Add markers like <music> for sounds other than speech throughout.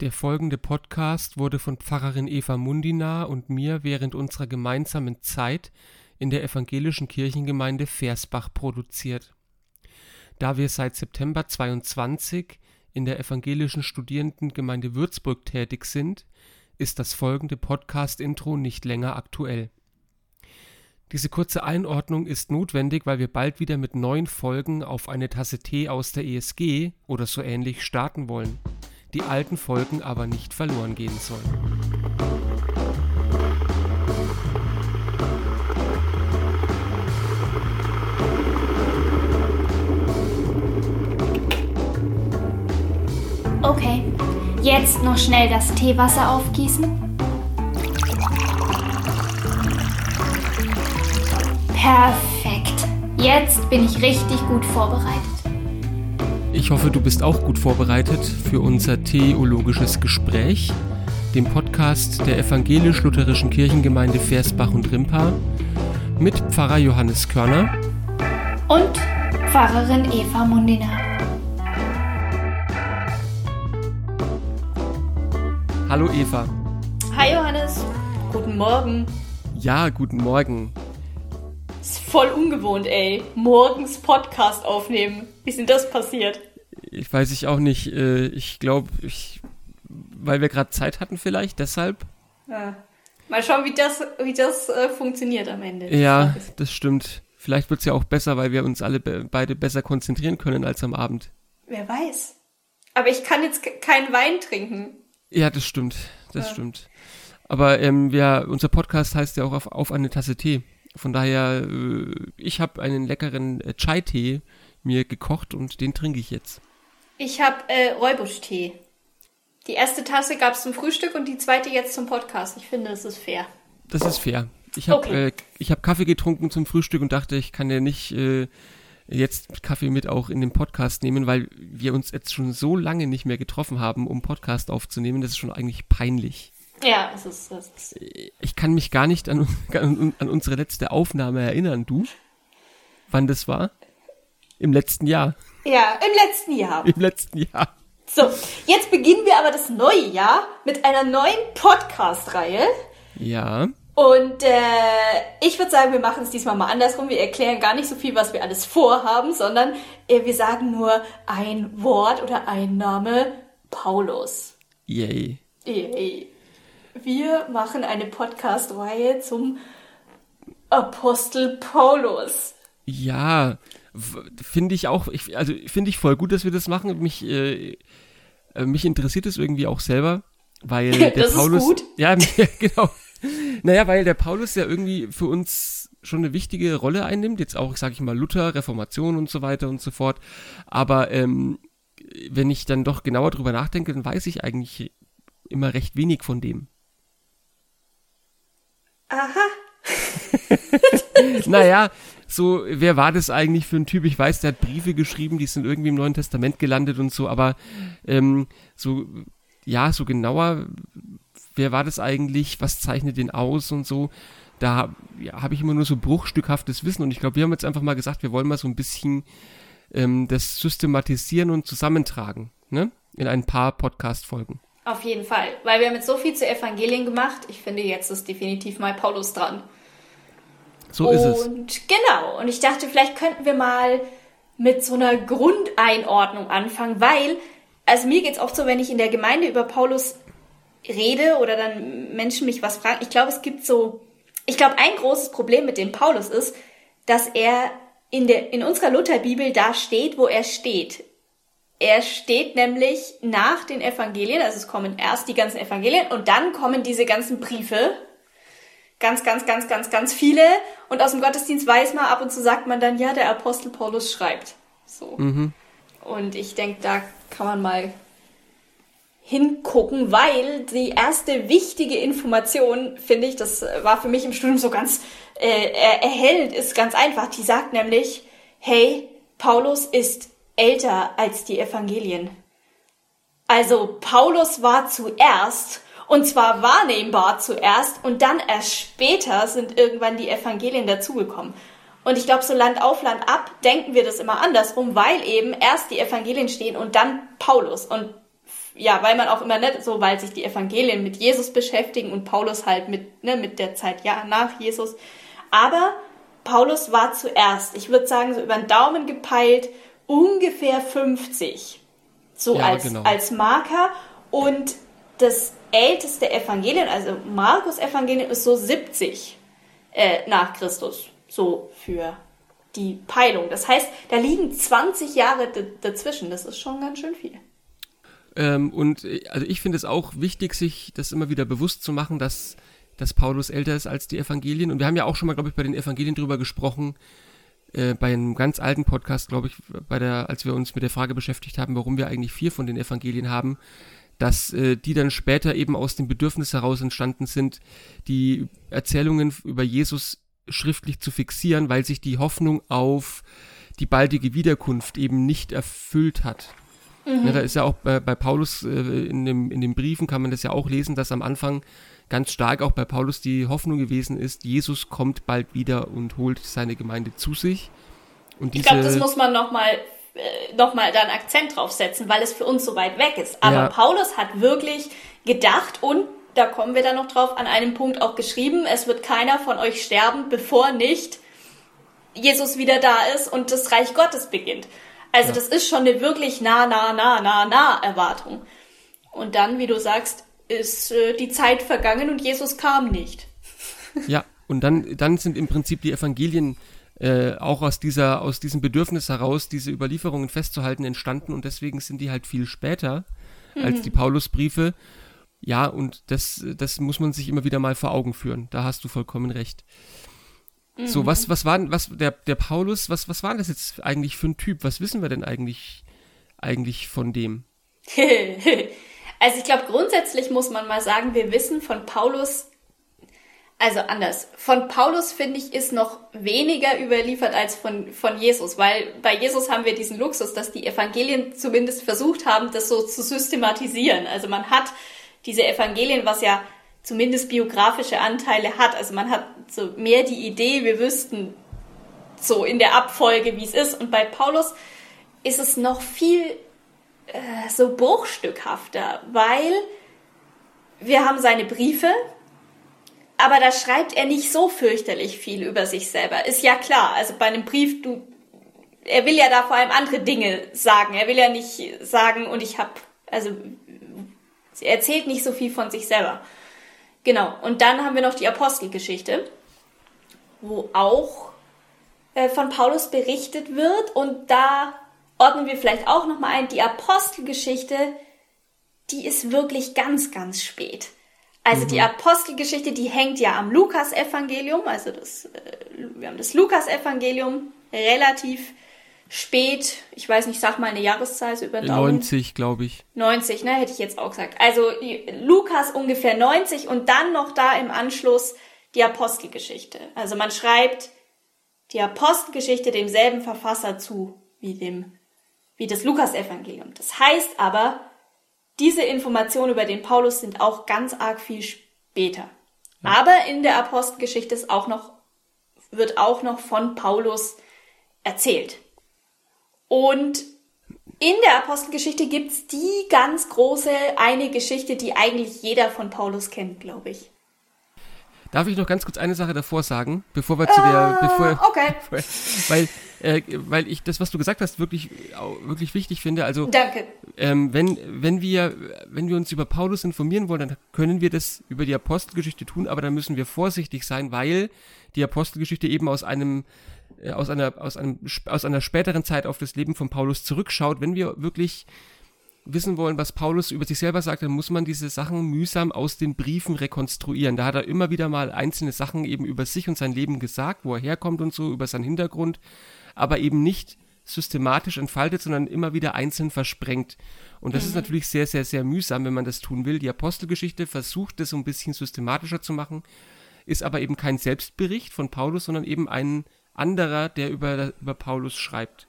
Der folgende Podcast wurde von Pfarrerin Eva Mundina und mir während unserer gemeinsamen Zeit in der evangelischen Kirchengemeinde Versbach produziert. Da wir seit September 22 in der evangelischen Studierendengemeinde Würzburg tätig sind, ist das folgende Podcast-Intro nicht länger aktuell. Diese kurze Einordnung ist notwendig, weil wir bald wieder mit neuen Folgen auf eine Tasse Tee aus der ESG oder so ähnlich starten wollen die alten Folgen aber nicht verloren gehen sollen. Okay, jetzt noch schnell das Teewasser aufgießen. Perfekt. Jetzt bin ich richtig gut vorbereitet. Ich hoffe, du bist auch gut vorbereitet für unser theologisches Gespräch, dem Podcast der evangelisch-lutherischen Kirchengemeinde Versbach und Rimpa mit Pfarrer Johannes Körner und Pfarrerin Eva Mundina. Hallo Eva. Hi Johannes. Guten Morgen. Ja, guten Morgen. Ist voll ungewohnt, ey. Morgens Podcast aufnehmen. Wie ist denn das passiert? Ich weiß ich auch nicht. Äh, ich glaube, ich, weil wir gerade Zeit hatten vielleicht, deshalb. Ja. Mal schauen, wie das, wie das äh, funktioniert am Ende. Ja, das stimmt. Vielleicht wird es ja auch besser, weil wir uns alle be beide besser konzentrieren können als am Abend. Wer weiß. Aber ich kann jetzt keinen Wein trinken. Ja, das stimmt. Das ja. stimmt. Aber ähm, wir, unser Podcast heißt ja auch auf, auf eine Tasse Tee. Von daher, äh, ich habe einen leckeren äh, Chai-Tee mir gekocht und den trinke ich jetzt. Ich habe äh, Räubusch-Tee. Die erste Tasse gab es zum Frühstück und die zweite jetzt zum Podcast. Ich finde, das ist fair. Das ist fair. Ich habe okay. äh, hab Kaffee getrunken zum Frühstück und dachte, ich kann ja nicht äh, jetzt Kaffee mit auch in den Podcast nehmen, weil wir uns jetzt schon so lange nicht mehr getroffen haben, um Podcast aufzunehmen. Das ist schon eigentlich peinlich. Ja, es ist, es ist. Ich kann mich gar nicht an, <laughs> an, an unsere letzte Aufnahme erinnern. Du? Wann das war? Im letzten Jahr. Ja, im letzten Jahr. Im letzten Jahr. So, jetzt beginnen wir aber das neue Jahr mit einer neuen Podcast-Reihe. Ja. Und äh, ich würde sagen, wir machen es diesmal mal andersrum. Wir erklären gar nicht so viel, was wir alles vorhaben, sondern äh, wir sagen nur ein Wort oder ein Name. Paulus. Yay. Yay. Wir machen eine Podcast-Reihe zum Apostel Paulus. Ja, finde ich auch, ich, also finde ich voll gut, dass wir das machen. Mich, äh, äh mich interessiert es irgendwie auch selber, weil <laughs> der das Paulus. Ist gut. <laughs> Ja, genau. Naja, weil der Paulus ja irgendwie für uns schon eine wichtige Rolle einnimmt, jetzt auch, sag ich mal, Luther, Reformation und so weiter und so fort. Aber ähm, wenn ich dann doch genauer drüber nachdenke, dann weiß ich eigentlich immer recht wenig von dem. Aha. <laughs> naja, so, wer war das eigentlich für ein Typ? Ich weiß, der hat Briefe geschrieben, die sind irgendwie im Neuen Testament gelandet und so, aber ähm, so, ja, so genauer, wer war das eigentlich? Was zeichnet den aus und so? Da ja, habe ich immer nur so bruchstückhaftes Wissen und ich glaube, wir haben jetzt einfach mal gesagt, wir wollen mal so ein bisschen ähm, das systematisieren und zusammentragen, ne? In ein paar Podcast-Folgen. Auf jeden Fall, weil wir haben jetzt so viel zu Evangelien gemacht. Ich finde, jetzt ist definitiv mal Paulus dran. So ist es. Und genau, und ich dachte, vielleicht könnten wir mal mit so einer Grundeinordnung anfangen, weil, also mir geht es oft so, wenn ich in der Gemeinde über Paulus rede oder dann Menschen mich was fragen, ich glaube, es gibt so, ich glaube, ein großes Problem mit dem Paulus ist, dass er in, der, in unserer Lutherbibel da steht, wo er steht. Er steht nämlich nach den Evangelien, also es kommen erst die ganzen Evangelien und dann kommen diese ganzen Briefe, ganz, ganz, ganz, ganz, ganz viele. Und aus dem Gottesdienst weiß man, ab und zu sagt man dann, ja, der Apostel Paulus schreibt. So. Mhm. Und ich denke, da kann man mal hingucken, weil die erste wichtige Information, finde ich, das war für mich im Studium so ganz äh, erhellend, ist ganz einfach. Die sagt nämlich, hey, Paulus ist älter als die Evangelien. Also Paulus war zuerst und zwar wahrnehmbar zuerst und dann erst später sind irgendwann die Evangelien dazugekommen. Und ich glaube, so Land auf Land ab denken wir das immer andersrum, weil eben erst die Evangelien stehen und dann Paulus. Und ja, weil man auch immer nicht so, weil sich die Evangelien mit Jesus beschäftigen und Paulus halt mit, ne, mit der Zeit ja, nach Jesus. Aber Paulus war zuerst, ich würde sagen, so über den Daumen gepeilt, ungefähr 50. So ja, als, genau. als Marker. Und das älteste Evangelium, also Markus Evangelium, ist so 70 äh, nach Christus. So für die Peilung. Das heißt, da liegen 20 Jahre dazwischen. Das ist schon ganz schön viel. Ähm, und äh, also ich finde es auch wichtig, sich das immer wieder bewusst zu machen, dass, dass Paulus älter ist als die Evangelien. Und wir haben ja auch schon mal, glaube ich, bei den Evangelien drüber gesprochen, äh, bei einem ganz alten Podcast, glaube ich, bei der, als wir uns mit der Frage beschäftigt haben, warum wir eigentlich vier von den Evangelien haben, dass äh, die dann später eben aus dem Bedürfnis heraus entstanden sind, die Erzählungen über Jesus schriftlich zu fixieren, weil sich die Hoffnung auf die baldige Wiederkunft eben nicht erfüllt hat. Mhm. Ja, da ist ja auch bei, bei Paulus äh, in, dem, in den Briefen kann man das ja auch lesen, dass am Anfang ganz stark auch bei Paulus die Hoffnung gewesen ist, Jesus kommt bald wieder und holt seine Gemeinde zu sich. Und diese, ich glaube, das muss man nochmal äh, noch mal da einen Akzent drauf setzen, weil es für uns so weit weg ist. Aber ja. Paulus hat wirklich gedacht und da kommen wir dann noch drauf, an einem Punkt auch geschrieben, es wird keiner von euch sterben, bevor nicht Jesus wieder da ist und das Reich Gottes beginnt. Also ja. das ist schon eine wirklich nah, nah, nah, nah, nah Erwartung. Und dann, wie du sagst, ist äh, die Zeit vergangen und Jesus kam nicht. Ja, und dann, dann sind im Prinzip die Evangelien äh, auch aus dieser, aus diesem Bedürfnis heraus, diese Überlieferungen festzuhalten, entstanden und deswegen sind die halt viel später mhm. als die Paulusbriefe. Ja, und das, das muss man sich immer wieder mal vor Augen führen. Da hast du vollkommen recht. Mhm. So, was, was war was, der, der Paulus, was, was war das jetzt eigentlich für ein Typ? Was wissen wir denn eigentlich, eigentlich von dem? <laughs> also ich glaube, grundsätzlich muss man mal sagen, wir wissen von Paulus, also anders, von Paulus finde ich, ist noch weniger überliefert als von, von Jesus, weil bei Jesus haben wir diesen Luxus, dass die Evangelien zumindest versucht haben, das so zu systematisieren. Also man hat diese Evangelien, was ja zumindest biografische Anteile hat. Also man hat so mehr die Idee, wir wüssten so in der Abfolge, wie es ist. Und bei Paulus ist es noch viel äh, so bruchstückhafter, weil wir haben seine Briefe, aber da schreibt er nicht so fürchterlich viel über sich selber. Ist ja klar. Also bei einem Brief, du, er will ja da vor allem andere Dinge sagen. Er will ja nicht sagen, und ich habe, also er erzählt nicht so viel von sich selber. Genau. Und dann haben wir noch die Apostelgeschichte, wo auch äh, von Paulus berichtet wird. Und da ordnen wir vielleicht auch nochmal ein, die Apostelgeschichte, die ist wirklich ganz, ganz spät. Also mhm. die Apostelgeschichte, die hängt ja am Lukas-Evangelium, also das, äh, wir haben das Lukas-Evangelium relativ spät, ich weiß nicht, sag mal eine Jahreszahl, so über 90, glaube ich. 90, ne, hätte ich jetzt auch gesagt. Also Lukas ungefähr 90 und dann noch da im Anschluss die Apostelgeschichte. Also man schreibt die Apostelgeschichte demselben Verfasser zu wie dem wie das Lukas-Evangelium. Das heißt aber, diese Informationen über den Paulus sind auch ganz arg viel später. Ja. Aber in der Apostelgeschichte ist auch noch, wird auch noch von Paulus erzählt. Und in der Apostelgeschichte gibt's die ganz große eine Geschichte, die eigentlich jeder von Paulus kennt, glaube ich. Darf ich noch ganz kurz eine Sache davor sagen, bevor wir zu der, äh, bevor, okay. <laughs> weil, äh, weil ich das, was du gesagt hast, wirklich, wirklich wichtig finde. Also, Danke. Ähm, wenn, wenn wir, wenn wir uns über Paulus informieren wollen, dann können wir das über die Apostelgeschichte tun, aber dann müssen wir vorsichtig sein, weil die Apostelgeschichte eben aus einem, äh, aus einer, aus einem, aus einer späteren Zeit auf das Leben von Paulus zurückschaut. Wenn wir wirklich wissen wollen, was Paulus über sich selber sagt, dann muss man diese Sachen mühsam aus den Briefen rekonstruieren. Da hat er immer wieder mal einzelne Sachen eben über sich und sein Leben gesagt, wo er herkommt und so, über seinen Hintergrund, aber eben nicht systematisch entfaltet, sondern immer wieder einzeln versprengt. Und das mhm. ist natürlich sehr, sehr, sehr mühsam, wenn man das tun will. Die Apostelgeschichte versucht das so ein bisschen systematischer zu machen, ist aber eben kein Selbstbericht von Paulus, sondern eben ein anderer, der über, über Paulus schreibt.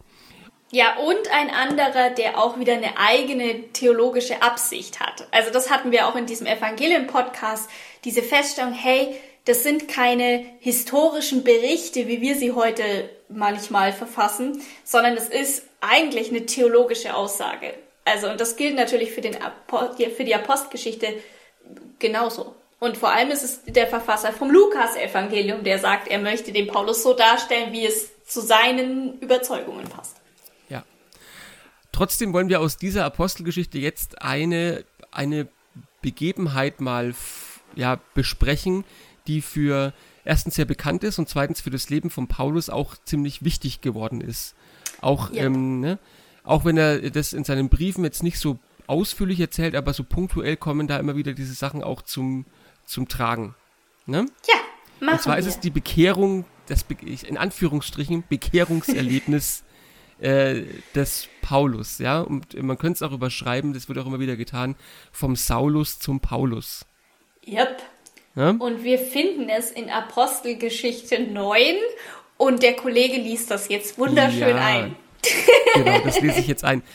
Ja, und ein anderer, der auch wieder eine eigene theologische Absicht hat. Also das hatten wir auch in diesem Evangelien-Podcast, diese Feststellung, hey, das sind keine historischen Berichte, wie wir sie heute manchmal verfassen, sondern es ist eigentlich eine theologische Aussage. Also, und das gilt natürlich für, den für die Apostelgeschichte genauso. Und vor allem ist es der Verfasser vom Lukas-Evangelium, der sagt, er möchte den Paulus so darstellen, wie es zu seinen Überzeugungen passt. Ja. Trotzdem wollen wir aus dieser Apostelgeschichte jetzt eine, eine Begebenheit mal ja, besprechen, die für erstens sehr bekannt ist und zweitens für das Leben von Paulus auch ziemlich wichtig geworden ist. Auch, yep. ähm, ne, auch wenn er das in seinen Briefen jetzt nicht so ausführlich erzählt, aber so punktuell kommen da immer wieder diese Sachen auch zum, zum Tragen. Ne? Ja, machen Und zwar wir. ist es die Bekehrung, das Be in Anführungsstrichen Bekehrungserlebnis <laughs> äh, des Paulus, ja. Und man könnte es auch überschreiben, das wird auch immer wieder getan, vom Saulus zum Paulus. Yep. Ja? Und wir finden es in Apostelgeschichte 9 und der Kollege liest das jetzt wunderschön ja. ein. <laughs> genau, das lese ich jetzt ein. <laughs>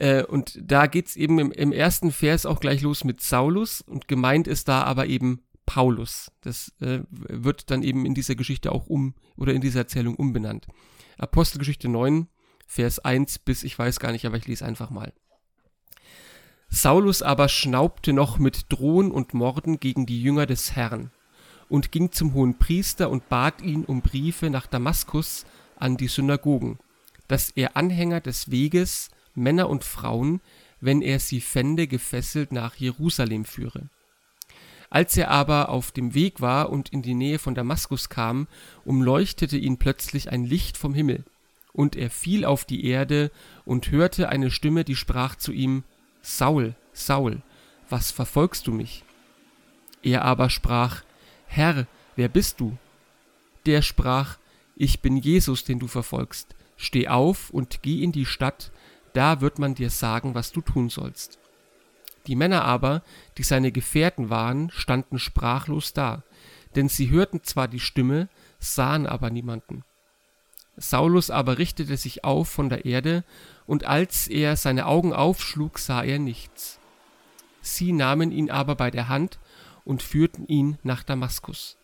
Äh, und da geht es eben im, im, ersten Vers auch gleich los mit Saulus und gemeint ist da aber eben Paulus. Das äh, wird dann eben in dieser Geschichte auch um oder in dieser Erzählung umbenannt. Apostelgeschichte 9, Vers 1 bis ich weiß gar nicht, aber ich lese einfach mal. Saulus aber schnaubte noch mit Drohen und Morden gegen die Jünger des Herrn und ging zum hohen Priester und bat ihn um Briefe nach Damaskus an die Synagogen, dass er Anhänger des Weges Männer und Frauen, wenn er sie fände, gefesselt nach Jerusalem führe. Als er aber auf dem Weg war und in die Nähe von Damaskus kam, umleuchtete ihn plötzlich ein Licht vom Himmel, und er fiel auf die Erde und hörte eine Stimme, die sprach zu ihm Saul, Saul, was verfolgst du mich? Er aber sprach Herr, wer bist du? Der sprach Ich bin Jesus, den du verfolgst. Steh auf und geh in die Stadt, da wird man dir sagen, was du tun sollst. Die Männer aber, die seine Gefährten waren, standen sprachlos da, denn sie hörten zwar die Stimme, sahen aber niemanden. Saulus aber richtete sich auf von der Erde, und als er seine Augen aufschlug, sah er nichts. Sie nahmen ihn aber bei der Hand und führten ihn nach Damaskus.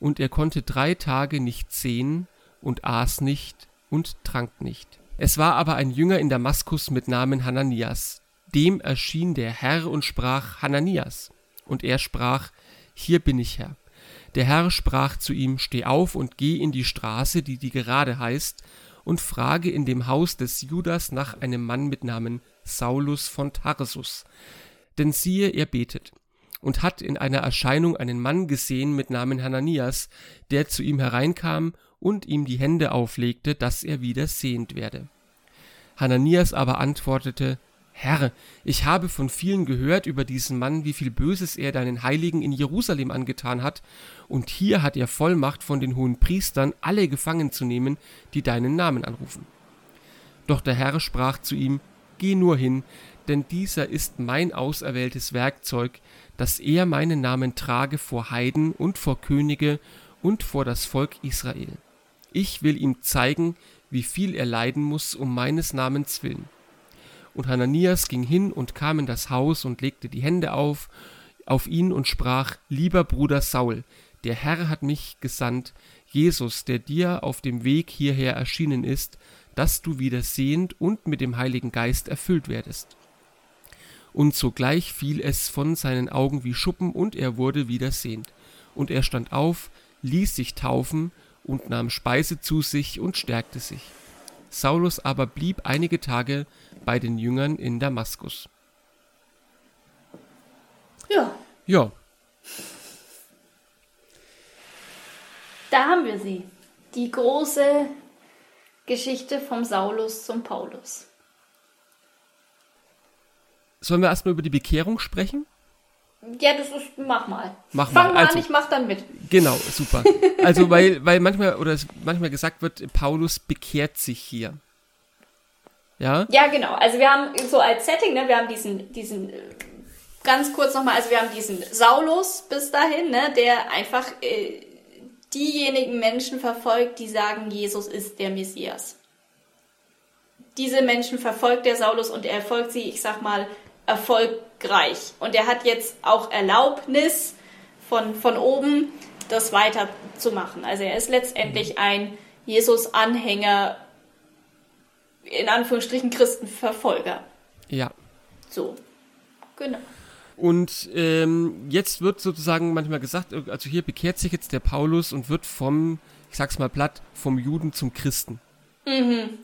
Und er konnte drei Tage nicht sehen und aß nicht und trank nicht. Es war aber ein Jünger in Damaskus mit Namen Hananias. Dem erschien der Herr und sprach Hananias. Und er sprach, Hier bin ich, Herr. Der Herr sprach zu ihm, Steh auf und geh in die Straße, die die gerade heißt, und frage in dem Haus des Judas nach einem Mann mit Namen Saulus von Tarsus. Denn siehe, er betet und hat in einer Erscheinung einen Mann gesehen mit Namen Hananias, der zu ihm hereinkam und ihm die Hände auflegte, dass er wieder sehend werde. Hananias aber antwortete, Herr, ich habe von vielen gehört über diesen Mann, wie viel Böses er deinen Heiligen in Jerusalem angetan hat, und hier hat er Vollmacht von den hohen Priestern, alle gefangen zu nehmen, die deinen Namen anrufen. Doch der Herr sprach zu ihm, Geh nur hin, denn dieser ist mein auserwähltes Werkzeug, dass er meinen Namen trage vor Heiden und vor Könige und vor das Volk Israel. Ich will ihm zeigen, wie viel er leiden muss um meines Namens willen. Und Hananias ging hin und kam in das Haus und legte die Hände auf, auf ihn und sprach, Lieber Bruder Saul, der Herr hat mich gesandt, Jesus, der dir auf dem Weg hierher erschienen ist, dass du wieder sehend und mit dem Heiligen Geist erfüllt werdest. Und sogleich fiel es von seinen Augen wie Schuppen, und er wurde wieder sehend. Und er stand auf, ließ sich taufen und nahm Speise zu sich und stärkte sich. Saulus aber blieb einige Tage bei den Jüngern in Damaskus. Ja. Ja. Da haben wir sie. Die große Geschichte vom Saulus zum Paulus. Sollen wir erstmal über die Bekehrung sprechen? Ja, das ist, mach mal. Mach Fang mal, mal also, an, ich mach dann mit. Genau, super. <laughs> Also, weil, weil manchmal, oder manchmal gesagt wird, Paulus bekehrt sich hier. Ja? Ja, genau. Also wir haben so als Setting, ne, wir haben diesen, diesen, ganz kurz nochmal, also wir haben diesen Saulus bis dahin, ne, der einfach äh, diejenigen Menschen verfolgt, die sagen, Jesus ist der Messias. Diese Menschen verfolgt der Saulus und er folgt sie, ich sag mal, erfolgreich. Und er hat jetzt auch Erlaubnis von, von oben, das weiterzumachen. Also er ist letztendlich ein Jesus-Anhänger, in Anführungsstrichen Christenverfolger. Ja. So, genau. Und ähm, jetzt wird sozusagen manchmal gesagt, also hier bekehrt sich jetzt der Paulus und wird vom, ich sag's mal platt, vom Juden zum Christen. Mhm.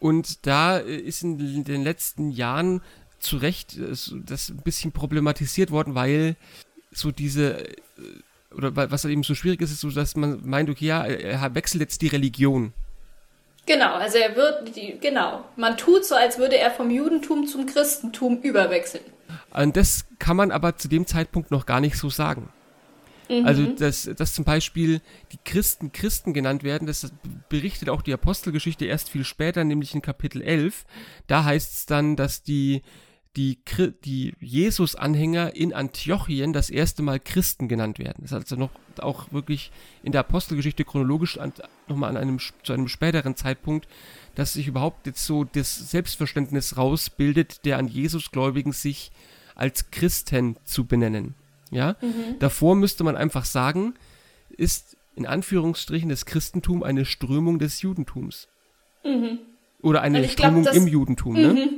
Und da äh, ist in den letzten Jahren zu Recht äh, das ein bisschen problematisiert worden, weil so diese, äh, oder was eben so schwierig ist, ist so, dass man meint, okay, ja, er wechselt jetzt die Religion. Genau, also er wird, die, genau, man tut so, als würde er vom Judentum zum Christentum überwechseln. Und das kann man aber zu dem Zeitpunkt noch gar nicht so sagen. Mhm. Also, dass, dass zum Beispiel die Christen Christen genannt werden, das berichtet auch die Apostelgeschichte erst viel später, nämlich in Kapitel 11. Da heißt es dann, dass die, die, die Jesus-Anhänger in Antiochien das erste Mal Christen genannt werden. Das ist also noch auch wirklich in der Apostelgeschichte chronologisch nochmal an einem, zu einem späteren Zeitpunkt, dass sich überhaupt jetzt so das Selbstverständnis rausbildet, der an Jesus-Gläubigen sich als Christen zu benennen. Ja? Mhm. Davor müsste man einfach sagen, ist in Anführungsstrichen das Christentum eine Strömung des Judentums. Mhm. Oder eine Strömung glaub, das, im Judentum, ne?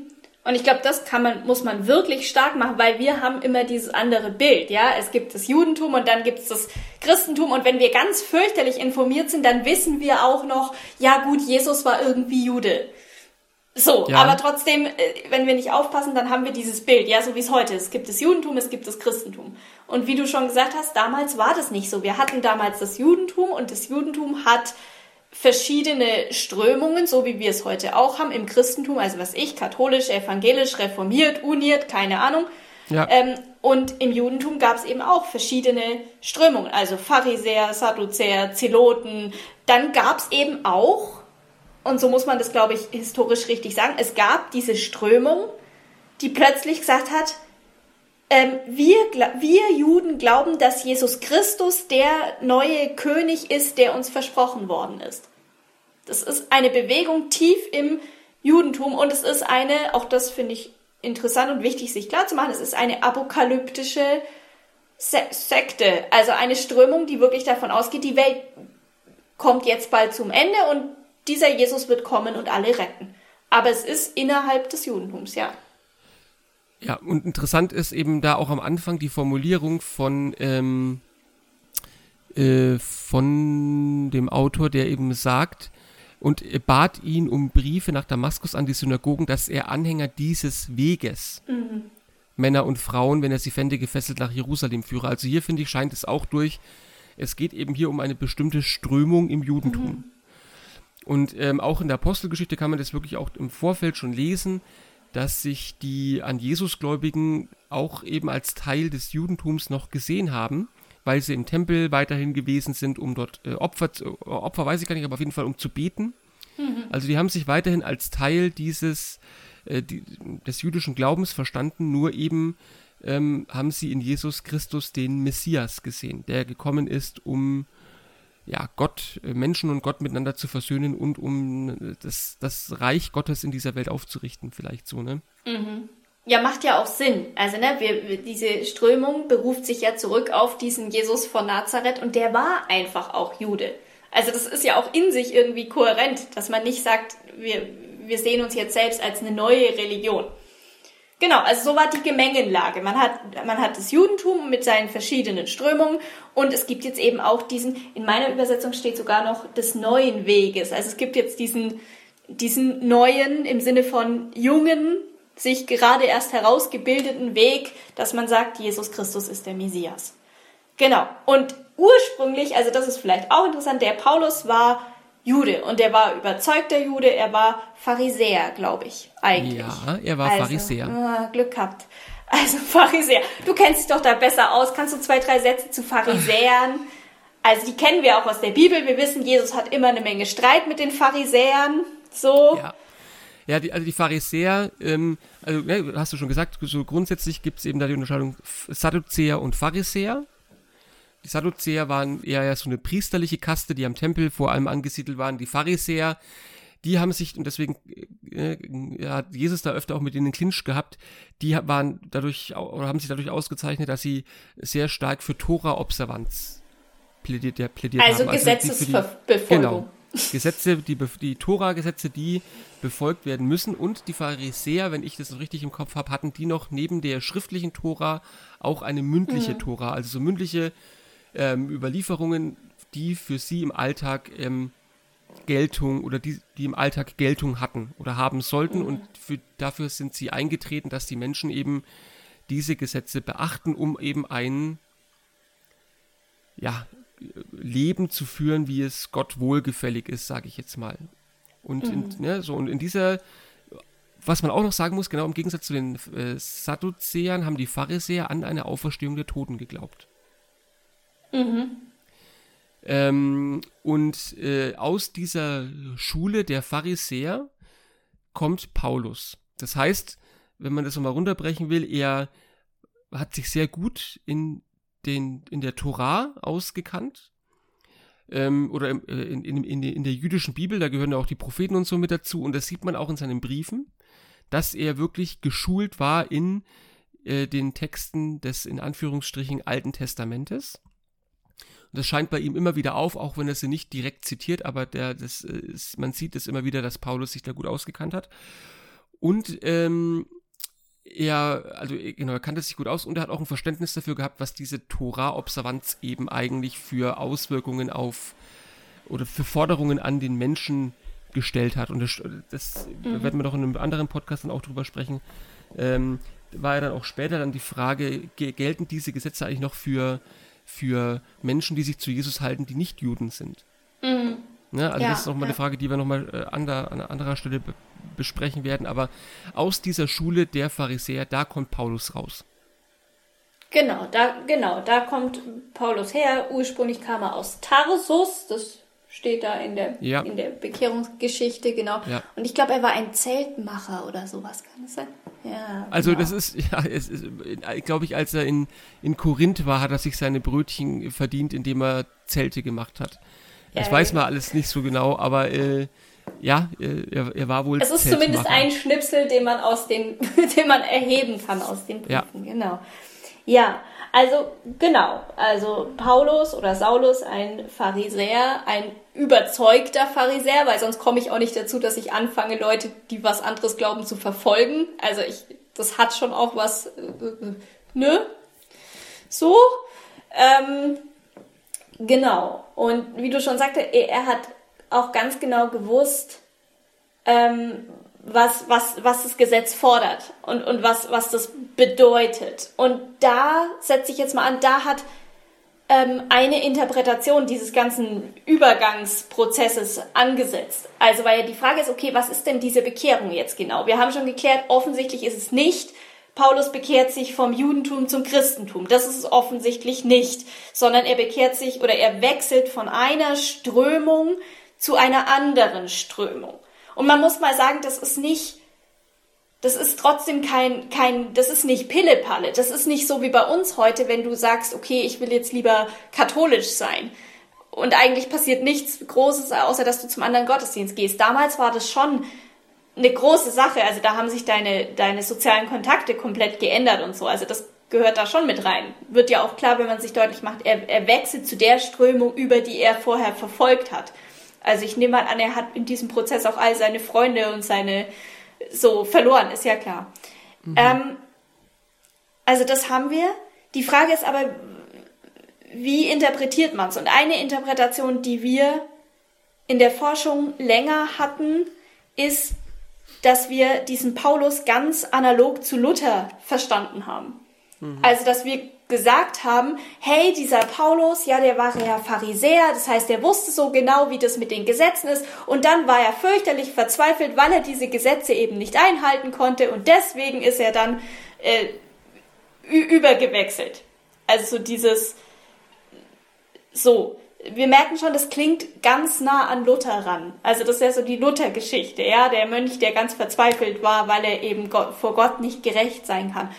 Und ich glaube, das kann man, muss man wirklich stark machen, weil wir haben immer dieses andere Bild, ja. Es gibt das Judentum und dann gibt es das Christentum und wenn wir ganz fürchterlich informiert sind, dann wissen wir auch noch, ja gut, Jesus war irgendwie Jude. So, ja. aber trotzdem, äh, wenn wir nicht aufpassen, dann haben wir dieses Bild, ja, so wie es heute ist. Es gibt das Judentum, es gibt das Christentum. Und wie du schon gesagt hast, damals war das nicht so. Wir hatten damals das Judentum und das Judentum hat verschiedene Strömungen, so wie wir es heute auch haben im Christentum, also was ich, katholisch, evangelisch, reformiert, uniert, keine Ahnung. Ja. Ähm, und im Judentum gab es eben auch verschiedene Strömungen, also Pharisäer, Sadduzäer, Zeloten. Dann gab es eben auch und so muss man das, glaube ich, historisch richtig sagen, es gab diese Strömung, die plötzlich gesagt hat, ähm, wir, wir Juden glauben, dass Jesus Christus der neue König ist, der uns versprochen worden ist. Das ist eine Bewegung tief im Judentum und es ist eine, auch das finde ich interessant und wichtig, sich klar zu machen, es ist eine apokalyptische Se Sekte, also eine Strömung, die wirklich davon ausgeht, die Welt kommt jetzt bald zum Ende und dieser Jesus wird kommen und alle retten. Aber es ist innerhalb des Judentums, ja. Ja, und interessant ist eben da auch am Anfang die Formulierung von, ähm, äh, von dem Autor, der eben sagt, und bat ihn um Briefe nach Damaskus an die Synagogen, dass er Anhänger dieses Weges, mhm. Männer und Frauen, wenn er sie fände, gefesselt nach Jerusalem führe. Also hier finde ich, scheint es auch durch, es geht eben hier um eine bestimmte Strömung im Judentum. Mhm. Und ähm, auch in der Apostelgeschichte kann man das wirklich auch im Vorfeld schon lesen, dass sich die an Jesus Gläubigen auch eben als Teil des Judentums noch gesehen haben, weil sie im Tempel weiterhin gewesen sind, um dort äh, Opfer, äh, Opfer weiß ich gar nicht, aber auf jeden Fall um zu beten. Mhm. Also die haben sich weiterhin als Teil dieses äh, die, des jüdischen Glaubens verstanden, nur eben ähm, haben sie in Jesus Christus den Messias gesehen, der gekommen ist, um ja, Gott, äh, Menschen und Gott miteinander zu versöhnen und um äh, das, das Reich Gottes in dieser Welt aufzurichten, vielleicht so, ne? Mhm. Ja, macht ja auch Sinn. Also, ne, wir, diese Strömung beruft sich ja zurück auf diesen Jesus von Nazareth und der war einfach auch Jude. Also, das ist ja auch in sich irgendwie kohärent, dass man nicht sagt, wir, wir sehen uns jetzt selbst als eine neue Religion. Genau, also so war die Gemengenlage. Man hat, man hat das Judentum mit seinen verschiedenen Strömungen und es gibt jetzt eben auch diesen, in meiner Übersetzung steht sogar noch des neuen Weges. Also es gibt jetzt diesen, diesen neuen im Sinne von jungen, sich gerade erst herausgebildeten Weg, dass man sagt, Jesus Christus ist der Messias. Genau. Und ursprünglich, also das ist vielleicht auch interessant, der Paulus war Jude und er war überzeugter Jude, er war Pharisäer, glaube ich, eigentlich. Ja, er war also, Pharisäer. Äh, Glück gehabt. Also <laughs> Pharisäer. Du kennst dich doch da besser aus. Kannst du zwei, drei Sätze zu Pharisäern? Also die kennen wir auch aus der Bibel. Wir wissen, Jesus hat immer eine Menge Streit mit den Pharisäern. So. Ja. Ja, die, also die Pharisäer, ähm, also ne, hast du schon gesagt, so grundsätzlich gibt es eben da die Unterscheidung Sadduzäer und Pharisäer. Die Sadduzäer waren eher so eine priesterliche Kaste, die am Tempel vor allem angesiedelt waren. Die Pharisäer, die haben sich, und deswegen äh, hat Jesus da öfter auch mit ihnen Clinch gehabt, die waren dadurch, oder haben sich dadurch ausgezeichnet, dass sie sehr stark für Tora-Observanz plädiert, plädiert also haben. Also Gesetzesbefolgung. Genau, Gesetze, die, die Tora-Gesetze, die befolgt werden müssen. Und die Pharisäer, wenn ich das noch richtig im Kopf habe, hatten die noch neben der schriftlichen Tora auch eine mündliche mhm. Tora, also so mündliche ähm, Überlieferungen, die für sie im Alltag ähm, Geltung oder die, die im Alltag Geltung hatten oder haben sollten. Mhm. Und für, dafür sind sie eingetreten, dass die Menschen eben diese Gesetze beachten, um eben ein ja, Leben zu führen, wie es Gott wohlgefällig ist, sage ich jetzt mal. Und, mhm. in, ne, so, und in dieser, was man auch noch sagen muss, genau im Gegensatz zu den äh, Sadduzäern haben die Pharisäer an eine Auferstehung der Toten geglaubt. Mhm. Ähm, und äh, aus dieser Schule der Pharisäer kommt Paulus. Das heißt, wenn man das nochmal runterbrechen will, er hat sich sehr gut in, den, in der Torah ausgekannt. Ähm, oder äh, in, in, in, in der jüdischen Bibel, da gehören ja auch die Propheten und so mit dazu. Und das sieht man auch in seinen Briefen, dass er wirklich geschult war in äh, den Texten des in Anführungsstrichen Alten Testamentes. Und das scheint bei ihm immer wieder auf, auch wenn er sie nicht direkt zitiert, aber der, das ist, man sieht es immer wieder, dass Paulus sich da gut ausgekannt hat. Und ähm, er, also genau, er kannte sich gut aus und er hat auch ein Verständnis dafür gehabt, was diese Torah-Observanz eben eigentlich für Auswirkungen auf oder für Forderungen an den Menschen gestellt hat. Und das, das mhm. werden wir doch in einem anderen Podcast dann auch drüber sprechen. Ähm, war ja dann auch später dann die Frage, gelten diese Gesetze eigentlich noch für für Menschen, die sich zu Jesus halten, die nicht Juden sind. Mhm. Ne? Also ja, das ist nochmal ja. eine Frage, die wir nochmal äh, an, der, an anderer Stelle be besprechen werden. Aber aus dieser Schule der Pharisäer, da kommt Paulus raus. Genau, da, genau, da kommt Paulus her. Ursprünglich kam er aus Tarsus, das steht da in der, ja. in der Bekehrungsgeschichte, genau. Ja. Und ich glaube, er war ein Zeltmacher oder sowas, kann das sein? Ja. Also genau. das ist, <laughs> ja, es ist, glaube ich, als er in, in Korinth war, hat er sich seine Brötchen verdient, indem er Zelte gemacht hat. Das weiß man alles nicht so genau, aber äh, ja, äh, er, er, war wohl. Es ist zumindest ein Schnipsel, den man aus den, <laughs> den man erheben kann aus den Briefen, genau. Ja, also genau, also Paulus oder Saulus, ein Pharisäer, ein überzeugter Pharisäer, weil sonst komme ich auch nicht dazu, dass ich anfange, Leute, die was anderes glauben, zu verfolgen. Also ich, das hat schon auch was, äh, äh ne? So. Ähm, genau. Und wie du schon sagte, er, hat auch ganz genau gewusst, ähm, was, was, was das Gesetz fordert und, und was, was das bedeutet. Und da setze ich jetzt mal an, da hat ähm, eine Interpretation dieses ganzen Übergangsprozesses angesetzt. Also, weil ja die Frage ist, okay, was ist denn diese Bekehrung jetzt genau? Wir haben schon geklärt, offensichtlich ist es nicht, Paulus bekehrt sich vom Judentum zum Christentum. Das ist es offensichtlich nicht, sondern er bekehrt sich oder er wechselt von einer Strömung zu einer anderen Strömung. Und man muss mal sagen, das ist nicht, das ist trotzdem kein, kein, das ist nicht Pillepalle. Das ist nicht so wie bei uns heute, wenn du sagst, okay, ich will jetzt lieber katholisch sein. Und eigentlich passiert nichts Großes, außer dass du zum anderen Gottesdienst gehst. Damals war das schon eine große Sache. Also da haben sich deine, deine sozialen Kontakte komplett geändert und so. Also das gehört da schon mit rein. Wird ja auch klar, wenn man sich deutlich macht, er, er wechselt zu der Strömung über, die er vorher verfolgt hat. Also ich nehme mal an, er hat in diesem Prozess auch all seine Freunde und seine so verloren, ist ja klar. Mhm. Ähm, also das haben wir. Die Frage ist aber, wie interpretiert man es? Und eine Interpretation, die wir in der Forschung länger hatten, ist, dass wir diesen Paulus ganz analog zu Luther verstanden haben. Mhm. Also, dass wir gesagt haben, hey, dieser Paulus, ja, der war ja Pharisäer, das heißt, er wusste so genau, wie das mit den Gesetzen ist und dann war er fürchterlich verzweifelt, weil er diese Gesetze eben nicht einhalten konnte und deswegen ist er dann äh, übergewechselt. Also so dieses, so, wir merken schon, das klingt ganz nah an Luther ran. Also das ist ja so die Luther-Geschichte, ja, der Mönch, der ganz verzweifelt war, weil er eben Gott, vor Gott nicht gerecht sein kann.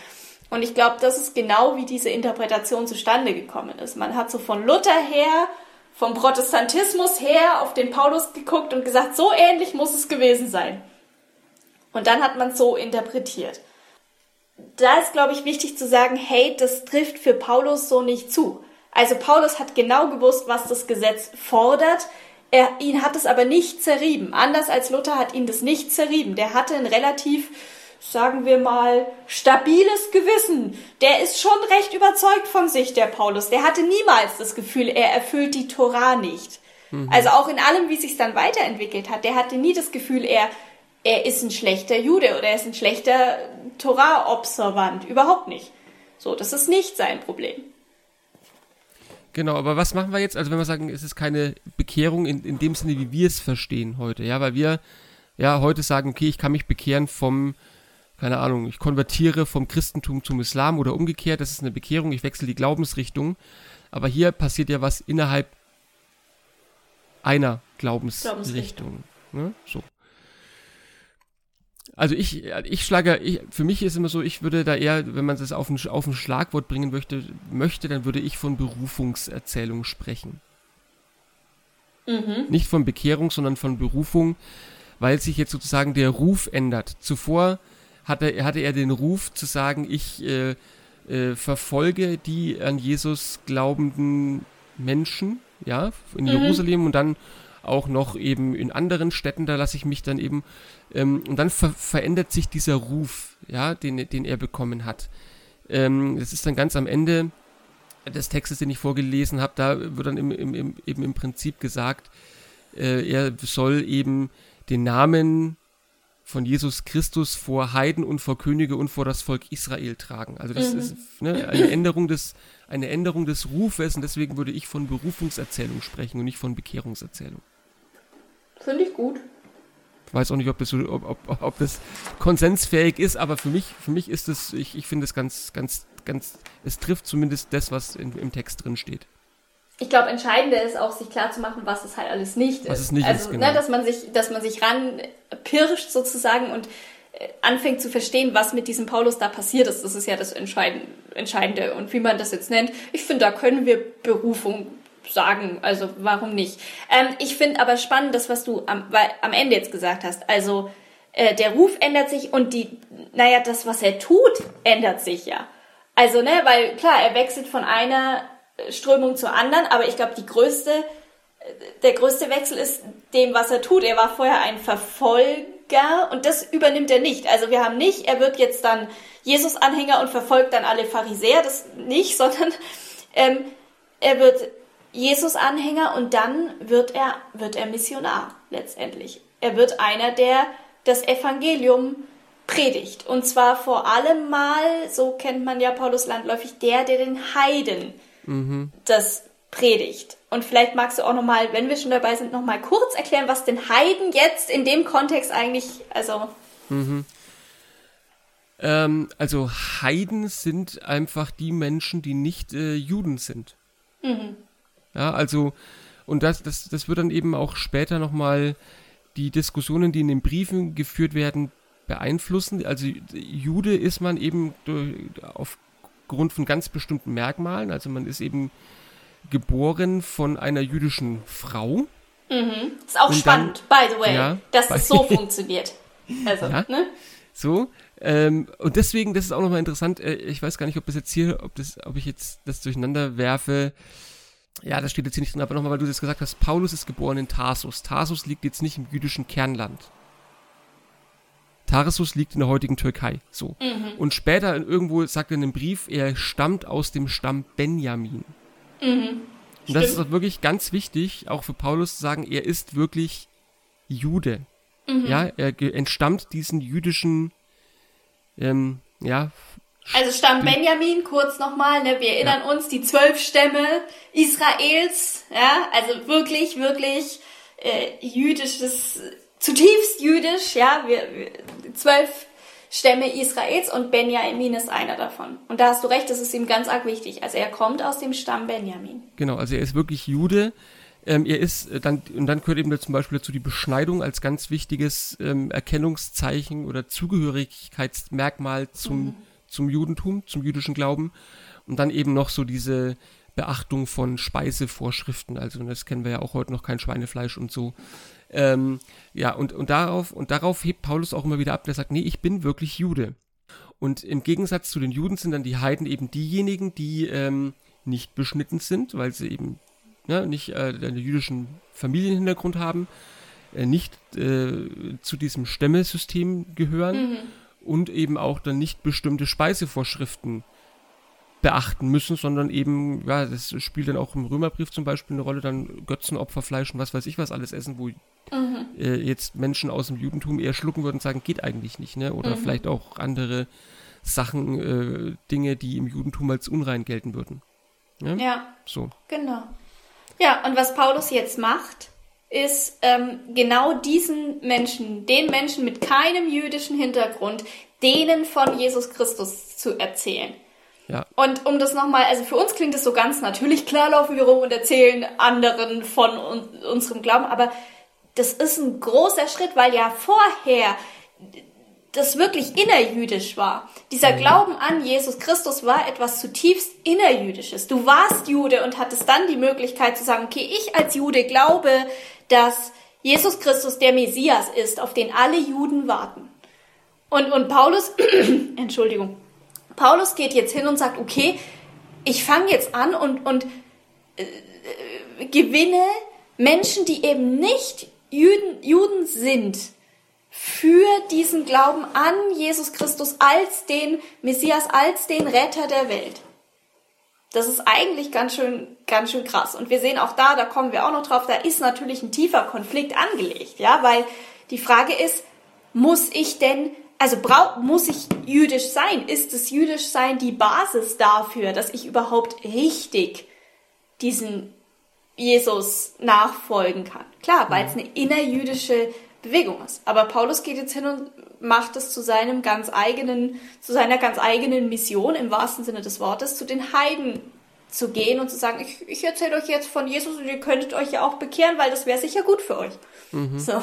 Und ich glaube, das ist genau wie diese Interpretation zustande gekommen ist. Man hat so von Luther her, vom Protestantismus her auf den Paulus geguckt und gesagt, so ähnlich muss es gewesen sein. Und dann hat man es so interpretiert. Da ist, glaube ich, wichtig zu sagen, hey, das trifft für Paulus so nicht zu. Also Paulus hat genau gewusst, was das Gesetz fordert. Er, ihn hat es aber nicht zerrieben. Anders als Luther hat ihn das nicht zerrieben. Der hatte ein relativ, sagen wir mal, stabiles Gewissen. Der ist schon recht überzeugt von sich, der Paulus. Der hatte niemals das Gefühl, er erfüllt die Tora nicht. Mhm. Also auch in allem, wie sich dann weiterentwickelt hat, der hatte nie das Gefühl, er, er ist ein schlechter Jude oder er ist ein schlechter Torah-Observant. Überhaupt nicht. So, das ist nicht sein Problem. Genau, aber was machen wir jetzt? Also wenn wir sagen, es ist keine Bekehrung in, in dem Sinne, wie wir es verstehen heute, ja, weil wir ja heute sagen, okay, ich kann mich bekehren vom, keine Ahnung, ich konvertiere vom Christentum zum Islam oder umgekehrt, das ist eine Bekehrung, ich wechsle die Glaubensrichtung. Aber hier passiert ja was innerhalb einer Glaubensrichtung. Glaubensrichtung. Ne? So. Also ich, ich schlage, ich, für mich ist immer so, ich würde da eher, wenn man das auf ein, auf ein Schlagwort bringen möchte, möchte, dann würde ich von Berufungserzählung sprechen. Mhm. Nicht von Bekehrung, sondern von Berufung, weil sich jetzt sozusagen der Ruf ändert. Zuvor hatte, hatte er den Ruf zu sagen, ich äh, äh, verfolge die an Jesus glaubenden Menschen, ja, in mhm. Jerusalem und dann auch noch eben in anderen Städten, da lasse ich mich dann eben, ähm, und dann ver verändert sich dieser Ruf, ja, den, den er bekommen hat. Ähm, das ist dann ganz am Ende des Textes, den ich vorgelesen habe, da wird dann im, im, im, eben im Prinzip gesagt, äh, er soll eben den Namen von Jesus Christus vor Heiden und vor Könige und vor das Volk Israel tragen. Also das mhm. ist ne, eine Änderung des eine Änderung des Rufes und deswegen würde ich von Berufungserzählung sprechen und nicht von Bekehrungserzählung. Finde ich gut. Ich weiß auch nicht, ob das, ob, ob, ob das konsensfähig ist, aber für mich, für mich ist es, ich, ich finde es ganz, ganz, ganz, es trifft zumindest das, was in, im Text drin steht. Ich glaube, entscheidender ist auch, sich klarzumachen, was es halt alles nicht was ist. Es nicht also, ist, ne, genau. ne, dass man sich, dass man sich ranpirscht sozusagen und äh, anfängt zu verstehen, was mit diesem Paulus da passiert ist. Das ist ja das Entscheidende. Und wie man das jetzt nennt, ich finde, da können wir Berufung sagen. Also warum nicht? Ähm, ich finde aber spannend das, was du am, weil, am Ende jetzt gesagt hast. Also äh, der Ruf ändert sich und die, naja, das, was er tut, ändert sich ja. Also, ne, weil klar, er wechselt von einer Strömung zur anderen, aber ich glaube, die größte, der größte Wechsel ist dem, was er tut. Er war vorher ein Verfolger und das übernimmt er nicht. Also wir haben nicht, er wird jetzt dann Jesus-Anhänger und verfolgt dann alle Pharisäer, das nicht, <laughs> sondern ähm, er wird Jesus-Anhänger und dann wird er, wird er Missionar letztendlich. Er wird einer, der das Evangelium predigt. Und zwar vor allem mal, so kennt man ja Paulus landläufig, der, der den Heiden mhm. das predigt. Und vielleicht magst du auch nochmal, wenn wir schon dabei sind, nochmal kurz erklären, was den Heiden jetzt in dem Kontext eigentlich, also. Mhm. Ähm, also Heiden sind einfach die Menschen, die nicht äh, Juden sind. Mhm. Ja, also, und das, das, das wird dann eben auch später nochmal die Diskussionen, die in den Briefen geführt werden, beeinflussen. Also Jude ist man eben aufgrund von ganz bestimmten Merkmalen. Also man ist eben geboren von einer jüdischen Frau. Mhm. Ist auch und spannend, dann, by the way, ja, dass das so funktioniert. Also, ja, ne? So. Ähm, und deswegen, das ist auch nochmal interessant, äh, ich weiß gar nicht, ob das jetzt hier, ob das, ob ich jetzt das durcheinander werfe. Ja, das steht jetzt hier nicht drin, aber nochmal, weil du das gesagt hast, Paulus ist geboren in Tarsus. Tarsus liegt jetzt nicht im jüdischen Kernland. Tarsus liegt in der heutigen Türkei. So. Mhm. Und später irgendwo sagt er in einem Brief, er stammt aus dem Stamm Benjamin. Mhm. Und das ist auch wirklich ganz wichtig, auch für Paulus zu sagen, er ist wirklich Jude. Mhm. Ja, er entstammt diesen jüdischen, ähm, ja, also Stamm Benjamin, kurz nochmal, ne, wir erinnern ja. uns, die zwölf Stämme Israels, ja, also wirklich, wirklich äh, jüdisches, zutiefst jüdisch, ja, wir, wir, zwölf Stämme Israels und Benjamin ist einer davon. Und da hast du recht, das ist ihm ganz arg wichtig. Also er kommt aus dem Stamm Benjamin. Genau, also er ist wirklich Jude. Ähm, er ist äh, dann, und dann gehört eben zum Beispiel dazu die Beschneidung als ganz wichtiges ähm, Erkennungszeichen oder Zugehörigkeitsmerkmal zum mhm zum Judentum, zum jüdischen Glauben. Und dann eben noch so diese Beachtung von Speisevorschriften. Also das kennen wir ja auch heute noch kein Schweinefleisch und so. Ähm, ja, und, und darauf, und darauf hebt Paulus auch immer wieder ab, der sagt, nee, ich bin wirklich Jude. Und im Gegensatz zu den Juden sind dann die Heiden eben diejenigen, die ähm, nicht beschnitten sind, weil sie eben ja, nicht äh, einen jüdischen Familienhintergrund haben, äh, nicht äh, zu diesem Stämmesystem gehören mhm. und eben auch dann nicht bestimmte Speisevorschriften beachten müssen, sondern eben, ja, das spielt dann auch im Römerbrief zum Beispiel eine Rolle, dann Götzenopferfleisch und was weiß ich was alles essen, wo mhm. äh, jetzt Menschen aus dem Judentum eher schlucken würden und sagen, geht eigentlich nicht, ne? Oder mhm. vielleicht auch andere Sachen, äh, Dinge, die im Judentum als unrein gelten würden. Ja? ja. So. Genau. Ja, und was Paulus jetzt macht, ist ähm, genau diesen Menschen, den Menschen mit keinem jüdischen Hintergrund, denen von Jesus Christus zu erzählen. Ja. Und um das nochmal, also für uns klingt es so ganz natürlich, klar laufen wir rum und erzählen anderen von un unserem Glauben, aber das ist ein großer Schritt, weil ja vorher das wirklich innerjüdisch war. Dieser mhm. Glauben an Jesus Christus war etwas zutiefst innerjüdisches. Du warst Jude und hattest dann die Möglichkeit zu sagen, okay, ich als Jude glaube, dass Jesus Christus der Messias ist, auf den alle Juden warten. Und, und Paulus, <clears throat> Entschuldigung, Paulus geht jetzt hin und sagt, okay, ich fange jetzt an und, und äh, äh, gewinne Menschen, die eben nicht Juden, Juden sind, für diesen Glauben an Jesus Christus als den Messias, als den Retter der Welt. Das ist eigentlich ganz schön, ganz schön krass. Und wir sehen auch da, da kommen wir auch noch drauf, da ist natürlich ein tiefer Konflikt angelegt, ja, weil die Frage ist, muss ich denn also brauch, muss ich jüdisch sein? Ist das jüdisch sein die Basis dafür, dass ich überhaupt richtig diesen Jesus nachfolgen kann? Klar, weil es eine innerjüdische Bewegung ist. Aber Paulus geht jetzt hin und macht es zu seinem ganz eigenen, zu seiner ganz eigenen Mission im wahrsten Sinne des Wortes, zu den Heiden zu gehen und zu sagen, ich, ich erzähle euch jetzt von Jesus und ihr könntet euch ja auch bekehren, weil das wäre sicher gut für euch. Mhm. So.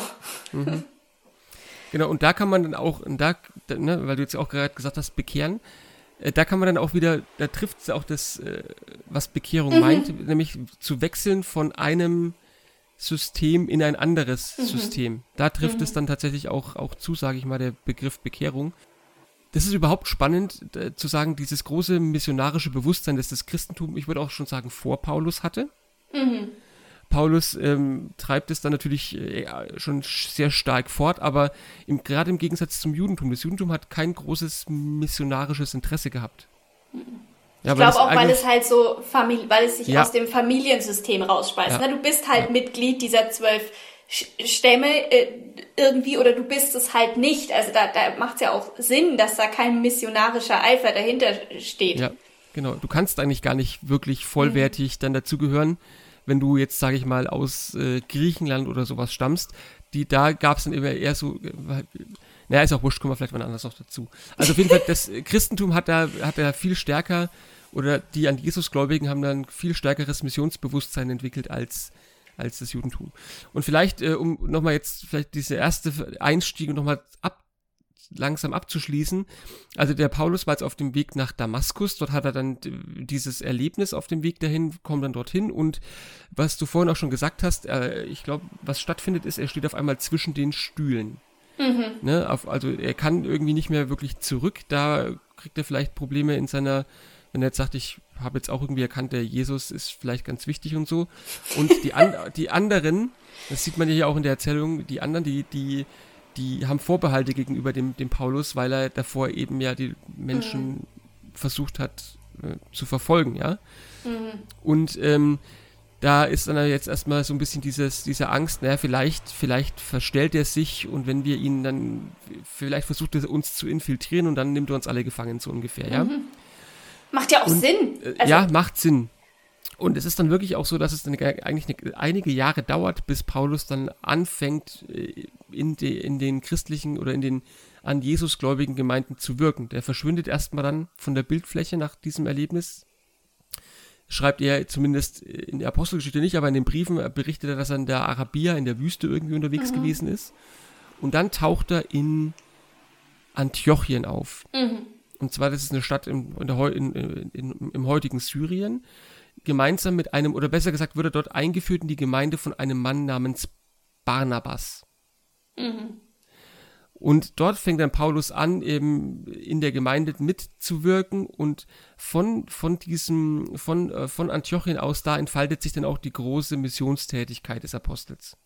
Mhm. <laughs> Genau, und da kann man dann auch, da, ne, weil du jetzt auch gerade gesagt hast, bekehren, da kann man dann auch wieder, da trifft es auch das, äh, was Bekehrung mhm. meint, nämlich zu wechseln von einem System in ein anderes mhm. System. Da trifft mhm. es dann tatsächlich auch, auch zu, sage ich mal, der Begriff Bekehrung. Das ist überhaupt spannend äh, zu sagen, dieses große missionarische Bewusstsein, das das Christentum, ich würde auch schon sagen, vor Paulus hatte. Mhm. Paulus ähm, treibt es dann natürlich äh, schon sehr stark fort, aber im, gerade im Gegensatz zum Judentum, das Judentum hat kein großes missionarisches Interesse gehabt. Ja, ich glaube auch, weil es halt so, Famili weil es sich ja. aus dem Familiensystem rausspeist. Ja. Ne? Du bist halt Mitglied dieser zwölf Stämme äh, irgendwie oder du bist es halt nicht. Also da, da macht es ja auch Sinn, dass da kein missionarischer Eifer dahinter steht. Ja, genau. Du kannst eigentlich gar nicht wirklich vollwertig mhm. dann dazugehören wenn du jetzt, sage ich mal, aus äh, Griechenland oder sowas stammst, die, da gab es dann immer eher so, äh, naja, ist auch wurscht, kommen wir vielleicht mal anders noch dazu. Also auf jeden Fall, das <laughs> Christentum hat da, hat da viel stärker, oder die an Jesus Gläubigen haben dann viel stärkeres Missionsbewusstsein entwickelt als, als das Judentum. Und vielleicht, äh, um nochmal jetzt vielleicht diese erste Einstieg nochmal ab langsam abzuschließen. Also der Paulus war jetzt auf dem Weg nach Damaskus, dort hat er dann dieses Erlebnis auf dem Weg dahin, kommt dann dorthin und was du vorhin auch schon gesagt hast, äh, ich glaube, was stattfindet ist, er steht auf einmal zwischen den Stühlen. Mhm. Ne, auf, also er kann irgendwie nicht mehr wirklich zurück, da kriegt er vielleicht Probleme in seiner, wenn er jetzt sagt, ich habe jetzt auch irgendwie erkannt, der Jesus ist vielleicht ganz wichtig und so. Und die, an, <laughs> die anderen, das sieht man ja hier auch in der Erzählung, die anderen, die, die die haben Vorbehalte gegenüber dem, dem Paulus, weil er davor eben ja die Menschen mhm. versucht hat äh, zu verfolgen, ja. Mhm. Und ähm, da ist dann jetzt erstmal so ein bisschen dieses, diese Angst, naja, vielleicht, vielleicht verstellt er sich und wenn wir ihn dann, vielleicht versucht er uns zu infiltrieren und dann nimmt er uns alle gefangen, so ungefähr, ja. Mhm. Macht ja auch und, Sinn. Äh, also, ja, macht Sinn. Und es ist dann wirklich auch so, dass es dann eigentlich eine, einige Jahre dauert, bis Paulus dann anfängt, äh, in, de, in den christlichen oder in den an Jesus gläubigen Gemeinden zu wirken. Der verschwindet erstmal dann von der Bildfläche nach diesem Erlebnis. Schreibt er zumindest in der Apostelgeschichte nicht, aber in den Briefen berichtet er, dass er in der Arabia, in der Wüste irgendwie unterwegs mhm. gewesen ist. Und dann taucht er in Antiochien auf. Mhm. Und zwar, das ist eine Stadt im, in der, in, in, im heutigen Syrien gemeinsam mit einem, oder besser gesagt, wurde dort eingeführt in die Gemeinde von einem Mann namens Barnabas. Mhm. Und dort fängt dann Paulus an, eben in der Gemeinde mitzuwirken und von, von diesem, von, äh, von Antiochien aus, da entfaltet sich dann auch die große Missionstätigkeit des Apostels.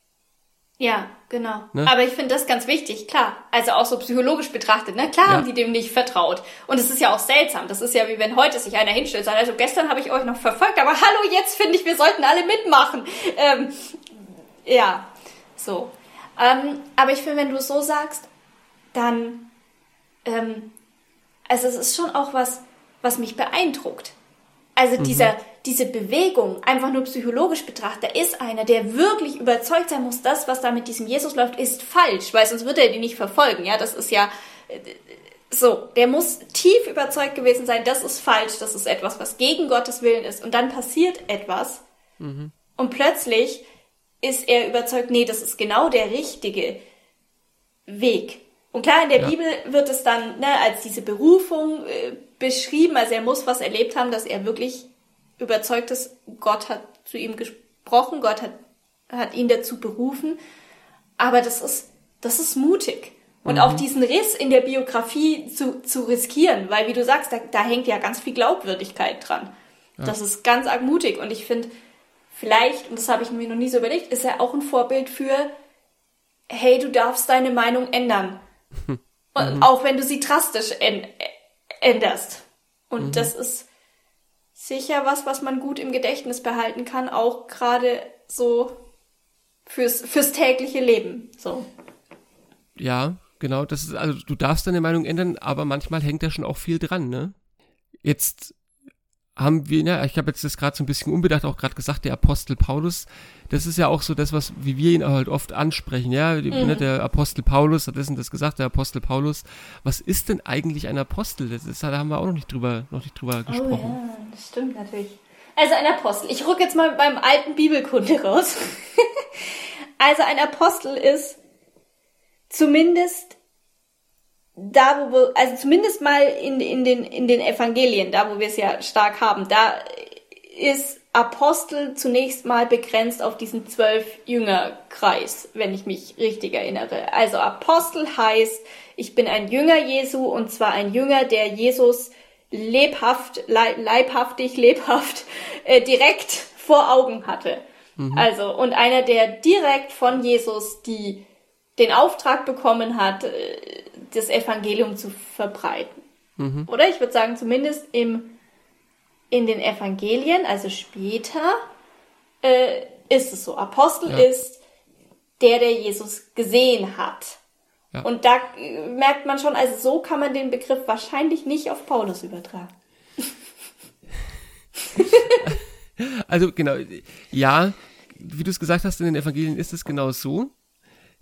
Ja, genau. Ne? Aber ich finde das ganz wichtig, klar. Also auch so psychologisch betrachtet, ne? Klar ja. haben die dem nicht vertraut. Und es ist ja auch seltsam. Das ist ja wie wenn heute sich einer hinstellt sagt, also gestern habe ich euch noch verfolgt, aber hallo, jetzt finde ich, wir sollten alle mitmachen. Ähm, ja, so. Ähm, aber ich finde, wenn du so sagst, dann, ähm, also es ist schon auch was, was mich beeindruckt. Also mhm. dieser, diese Bewegung, einfach nur psychologisch betrachtet, da ist einer, der wirklich überzeugt sein muss, das, was da mit diesem Jesus läuft, ist falsch, weil sonst würde er die nicht verfolgen. Ja, das ist ja äh, so, der muss tief überzeugt gewesen sein, das ist falsch, das ist etwas, was gegen Gottes Willen ist. Und dann passiert etwas mhm. und plötzlich ist er überzeugt, nee, das ist genau der richtige Weg. Und klar, in der ja. Bibel wird es dann ne, als diese Berufung äh, beschrieben. Also er muss was erlebt haben, dass er wirklich überzeugt ist, Gott hat zu ihm gesprochen, Gott hat, hat ihn dazu berufen. Aber das ist, das ist mutig. Und mhm. auch diesen Riss in der Biografie zu, zu riskieren, weil wie du sagst, da, da hängt ja ganz viel Glaubwürdigkeit dran. Ja. Das ist ganz arg mutig. Und ich finde, vielleicht, und das habe ich mir noch nie so überlegt, ist er auch ein Vorbild für, hey, du darfst deine Meinung ändern. <laughs> Mhm. Auch wenn du sie drastisch änderst. Und mhm. das ist sicher was, was man gut im Gedächtnis behalten kann, auch gerade so fürs, fürs tägliche Leben. So. Ja, genau. Das ist, also du darfst deine Meinung ändern, aber manchmal hängt da schon auch viel dran, ne? Jetzt haben wir, ja, ich habe jetzt das gerade so ein bisschen unbedacht auch gerade gesagt, der Apostel Paulus, das ist ja auch so das, was, wie wir ihn halt oft ansprechen, ja, die, mhm. ne, der Apostel Paulus hat das und das gesagt, der Apostel Paulus. Was ist denn eigentlich ein Apostel? Das ist, da haben wir auch noch nicht drüber, noch nicht drüber oh, gesprochen. Ja, das stimmt natürlich. Also ein Apostel. Ich rück jetzt mal beim alten Bibelkunde raus. <laughs> also ein Apostel ist zumindest da, wo wir, also zumindest mal in, in, den, in den Evangelien, da wo wir es ja stark haben, da ist Apostel zunächst mal begrenzt auf diesen zwölf Jüngerkreis, wenn ich mich richtig erinnere. Also Apostel heißt, ich bin ein Jünger Jesu und zwar ein Jünger, der Jesus lebhaft, leibhaftig, lebhaft, äh, direkt vor Augen hatte. Mhm. Also, und einer, der direkt von Jesus die, den Auftrag bekommen hat, äh, das Evangelium zu verbreiten. Mhm. Oder ich würde sagen, zumindest im, in den Evangelien, also später, äh, ist es so. Apostel ja. ist der, der Jesus gesehen hat. Ja. Und da äh, merkt man schon, also so kann man den Begriff wahrscheinlich nicht auf Paulus übertragen. <laughs> also genau, ja, wie du es gesagt hast, in den Evangelien ist es genau so.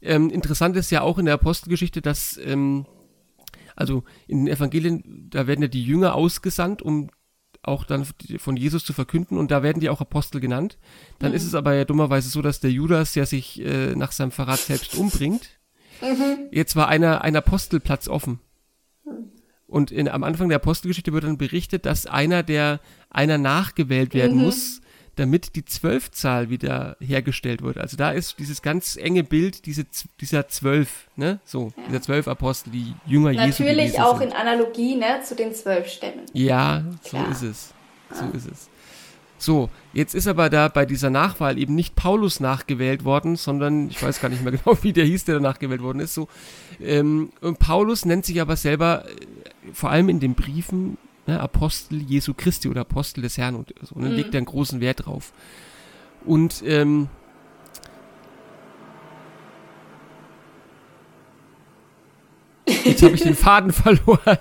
Ähm, interessant ist ja auch in der Apostelgeschichte, dass, ähm, also in den Evangelien, da werden ja die Jünger ausgesandt, um auch dann von Jesus zu verkünden und da werden die auch Apostel genannt. Dann mhm. ist es aber ja dummerweise so, dass der Judas ja sich äh, nach seinem Verrat selbst umbringt. Mhm. Jetzt war einer, ein Apostelplatz offen. Und in, am Anfang der Apostelgeschichte wird dann berichtet, dass einer, der einer nachgewählt werden mhm. muss, damit die Zwölfzahl wieder hergestellt wird. Also da ist dieses ganz enge Bild diese, dieser Zwölf, ne? So, ja. dieser zwölf Apostel, die Jünger Natürlich Jesu Natürlich auch sind. in Analogie, ne, zu den zwölf Stämmen. Ja, Klar. so ist es. So ja. ist es. So, jetzt ist aber da bei dieser Nachwahl eben nicht Paulus nachgewählt worden, sondern ich weiß gar nicht mehr <laughs> genau, wie der hieß, der da nachgewählt worden ist. So, ähm, und Paulus nennt sich aber selber äh, vor allem in den Briefen ne, Apostel Jesu Christi oder Apostel des Herrn und so, ne, mhm. legt er einen großen Wert drauf. Und ähm, jetzt habe ich den <laughs> Faden verloren.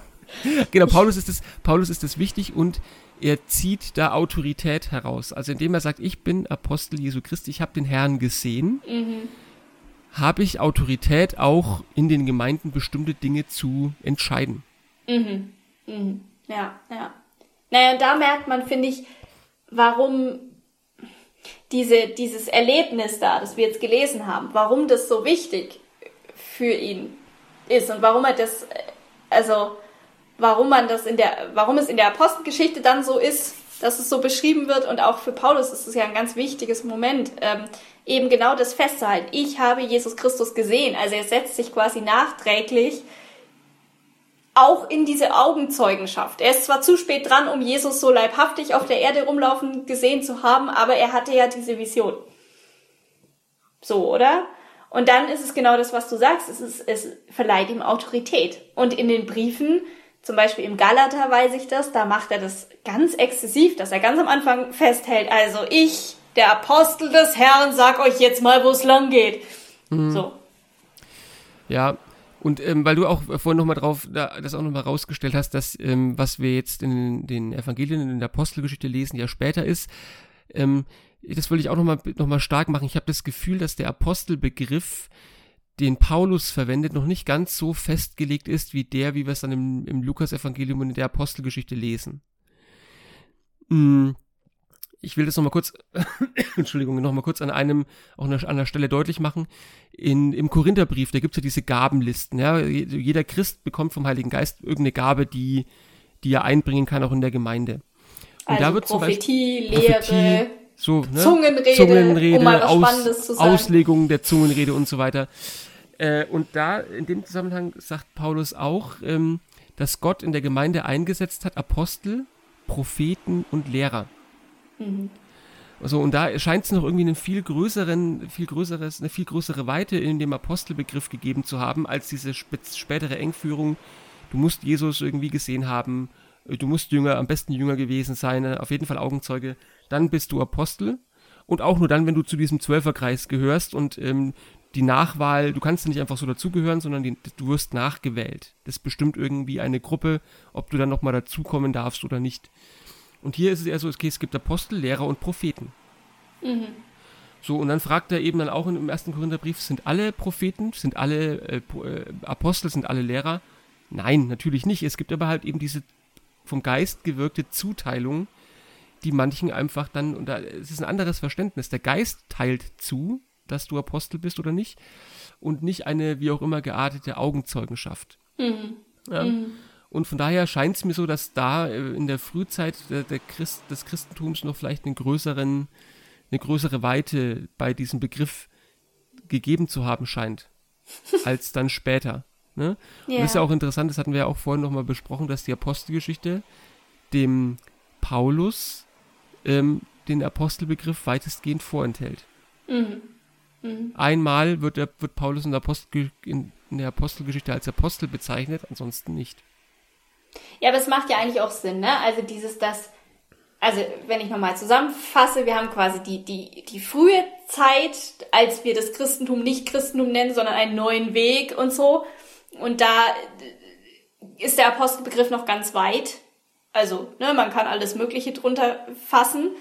genau, Paulus ist es, Paulus ist es wichtig und er zieht da Autorität heraus. Also indem er sagt, ich bin Apostel Jesu Christi, ich habe den Herrn gesehen, mhm. habe ich Autorität auch in den Gemeinden bestimmte Dinge zu entscheiden. Mhm. Mhm. Ja, ja. Naja, da merkt man, finde ich, warum diese, dieses Erlebnis da, das wir jetzt gelesen haben, warum das so wichtig für ihn ist und warum er das, also warum man das in der, warum es in der Apostelgeschichte dann so ist, dass es so beschrieben wird und auch für Paulus ist es ja ein ganz wichtiges Moment, ähm, eben genau das festzuhalten. Ich habe Jesus Christus gesehen. Also er setzt sich quasi nachträglich auch in diese Augenzeugenschaft. Er ist zwar zu spät dran, um Jesus so leibhaftig auf der Erde rumlaufen gesehen zu haben, aber er hatte ja diese Vision. So, oder? Und dann ist es genau das, was du sagst. Es, ist, es verleiht ihm Autorität. Und in den Briefen, zum Beispiel im Galater weiß ich das, da macht er das ganz exzessiv, dass er ganz am Anfang festhält, also ich, der Apostel des Herrn, sag euch jetzt mal, wo es lang geht. Mhm. So. Ja, und ähm, weil du auch vorhin nochmal drauf, da, das auch nochmal rausgestellt hast, dass ähm, was wir jetzt in den Evangelien, in der Apostelgeschichte lesen, ja später ist, ähm, das will ich auch nochmal noch mal stark machen. Ich habe das Gefühl, dass der Apostelbegriff, den Paulus verwendet, noch nicht ganz so festgelegt ist, wie der, wie wir es dann im, im Lukas-Evangelium und in der Apostelgeschichte lesen. Hm ich will das nochmal kurz, <coughs> Entschuldigung, nochmal kurz an einem, auch an einer Stelle deutlich machen. In, Im Korintherbrief, da gibt es ja diese Gabenlisten. Ja? Jeder Christ bekommt vom Heiligen Geist irgendeine Gabe, die, die er einbringen kann, auch in der Gemeinde. Und also da wird Prophetie, Beispiel, Lehre, Prophetie, so, ne? Zungenrede, Zungenrede um mal was Aus, Spannendes zu sagen. Auslegung der Zungenrede und so weiter. Äh, und da, in dem Zusammenhang sagt Paulus auch, ähm, dass Gott in der Gemeinde eingesetzt hat Apostel, Propheten und Lehrer. Mhm. Also, und da scheint es noch irgendwie einen viel größeren, viel größeres, eine viel größere Weite in dem Apostelbegriff gegeben zu haben, als diese spätere Engführung. Du musst Jesus irgendwie gesehen haben, du musst Jünger, am besten Jünger gewesen sein, auf jeden Fall Augenzeuge, dann bist du Apostel. Und auch nur dann, wenn du zu diesem Zwölferkreis gehörst und ähm, die Nachwahl, du kannst nicht einfach so dazugehören, sondern die, du wirst nachgewählt. Das bestimmt irgendwie eine Gruppe, ob du dann nochmal dazukommen darfst oder nicht. Und hier ist es eher so, okay, es gibt Apostel, Lehrer und Propheten. Mhm. So, und dann fragt er eben dann auch im ersten Korintherbrief, sind alle Propheten, sind alle äh, äh, Apostel, sind alle Lehrer? Nein, natürlich nicht. Es gibt aber halt eben diese vom Geist gewirkte Zuteilung, die manchen einfach dann, und da es ist ein anderes Verständnis. Der Geist teilt zu, dass du Apostel bist oder nicht, und nicht eine wie auch immer geartete Augenzeugenschaft. Mhm. Ja? Mhm. Und von daher scheint es mir so, dass da äh, in der Frühzeit der, der Christ, des Christentums noch vielleicht einen größeren, eine größere Weite bei diesem Begriff gegeben zu haben scheint, <laughs> als dann später. Ne? Yeah. Und das ist ja auch interessant, das hatten wir ja auch vorhin nochmal besprochen, dass die Apostelgeschichte dem Paulus ähm, den Apostelbegriff weitestgehend vorenthält. Mhm. Mhm. Einmal wird, der, wird Paulus in der, Apostel, in der Apostelgeschichte als Apostel bezeichnet, ansonsten nicht. Ja, aber es macht ja eigentlich auch Sinn, ne? Also dieses, das, also wenn ich nochmal zusammenfasse, wir haben quasi die, die, die frühe Zeit, als wir das Christentum nicht Christentum nennen, sondern einen neuen Weg und so. Und da ist der Apostelbegriff noch ganz weit. Also, ne, man kann alles Mögliche drunter fassen.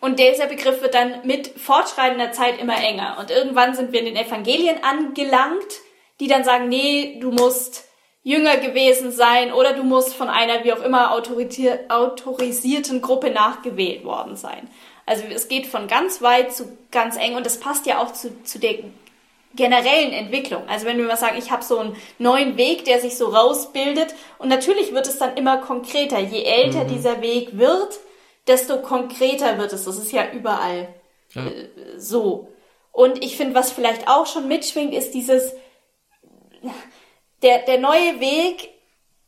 Und dieser Begriff wird dann mit fortschreitender Zeit immer enger. Und irgendwann sind wir in den Evangelien angelangt, die dann sagen, nee, du musst Jünger gewesen sein oder du musst von einer wie auch immer autorisierten Gruppe nachgewählt worden sein. Also es geht von ganz weit zu ganz eng und das passt ja auch zu, zu der generellen Entwicklung. Also wenn wir mal sagen, ich habe so einen neuen Weg, der sich so rausbildet und natürlich wird es dann immer konkreter. Je älter mhm. dieser Weg wird, desto konkreter wird es. Das ist ja überall ja. Äh, so. Und ich finde, was vielleicht auch schon mitschwingt, ist dieses der, der neue Weg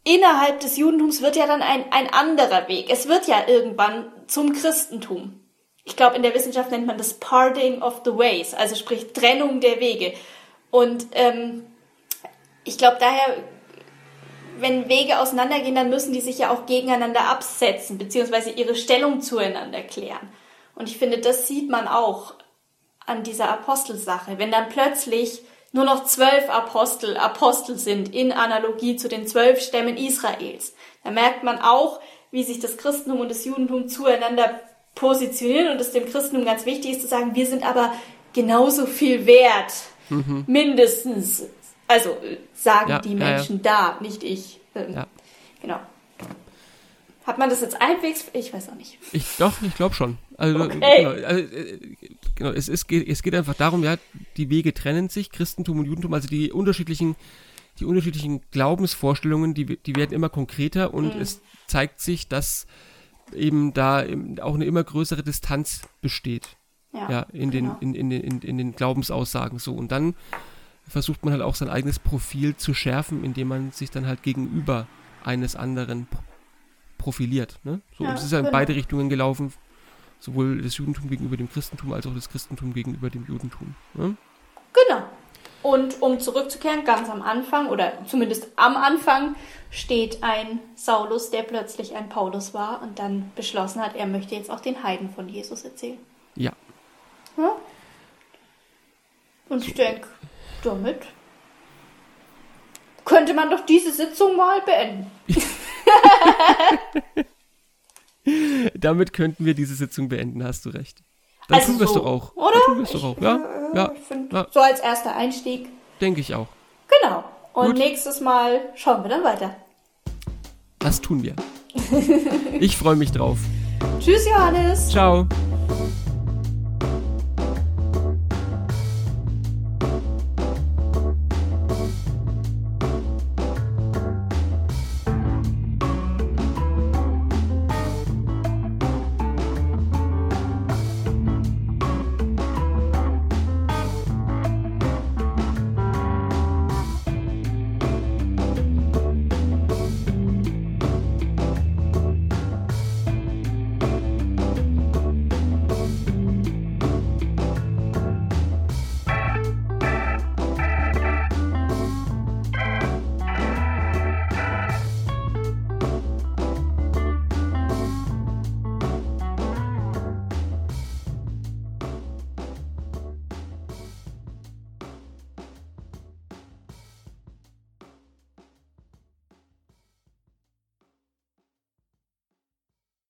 innerhalb des Judentums wird ja dann ein, ein anderer Weg. Es wird ja irgendwann zum Christentum. Ich glaube, in der Wissenschaft nennt man das Parting of the Ways, also sprich Trennung der Wege. Und ähm, ich glaube daher, wenn Wege auseinandergehen, dann müssen die sich ja auch gegeneinander absetzen, beziehungsweise ihre Stellung zueinander klären. Und ich finde, das sieht man auch an dieser Apostelsache. Wenn dann plötzlich nur noch zwölf Apostel Apostel sind in Analogie zu den zwölf Stämmen Israels. Da merkt man auch, wie sich das Christentum und das Judentum zueinander positionieren und es dem Christentum ganz wichtig ist zu sagen, wir sind aber genauso viel wert, mhm. mindestens. Also sagen ja, die Menschen ja, ja. da, nicht ich. Ähm, genau. Hat man das jetzt halbwegs? Ich weiß auch nicht. Ich doch, ich glaube schon. Also, okay. genau, also, äh, genau es, es, geht, es geht einfach darum, ja, die Wege trennen sich, Christentum und Judentum, also die unterschiedlichen, die unterschiedlichen Glaubensvorstellungen, die, die werden immer konkreter und mhm. es zeigt sich, dass eben da auch eine immer größere Distanz besteht. Ja, ja in, den, genau. in, in, in, in den Glaubensaussagen so. Und dann versucht man halt auch sein eigenes Profil zu schärfen, indem man sich dann halt gegenüber eines anderen profiliert. Ne? So, ja, es ist ja in genau. beide Richtungen gelaufen, sowohl das Judentum gegenüber dem Christentum als auch das Christentum gegenüber dem Judentum. Ne? Genau. Und um zurückzukehren, ganz am Anfang, oder zumindest am Anfang, steht ein Saulus, der plötzlich ein Paulus war und dann beschlossen hat, er möchte jetzt auch den Heiden von Jesus erzählen. Ja. ja? Und ich denke, damit könnte man doch diese Sitzung mal beenden. <laughs> <laughs> damit könnten wir diese Sitzung beenden, hast du recht. Dann also tun wir es so, doch auch. Oder? Dann tun wir es doch auch. Ja, äh, ja, ja. So als erster Einstieg. Denke ich auch. Genau. Und Gut. nächstes Mal schauen wir dann weiter. Das tun wir. ich freue mich drauf. <laughs> Tschüss, Johannes. Ciao.